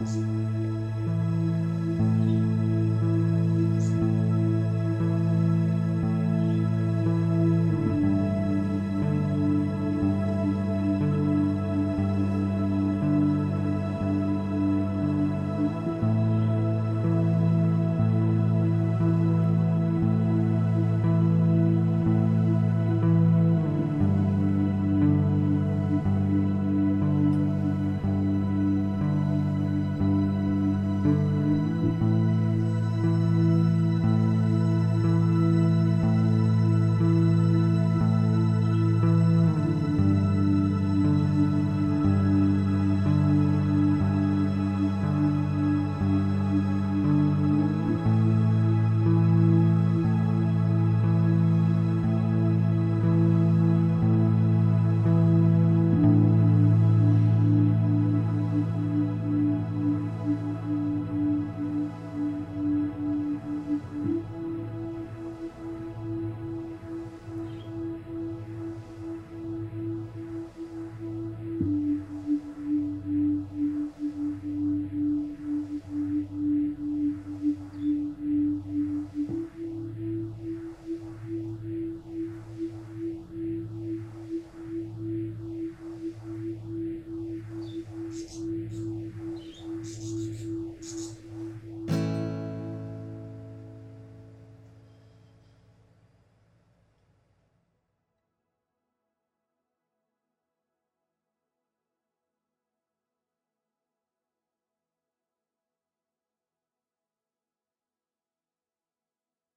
아!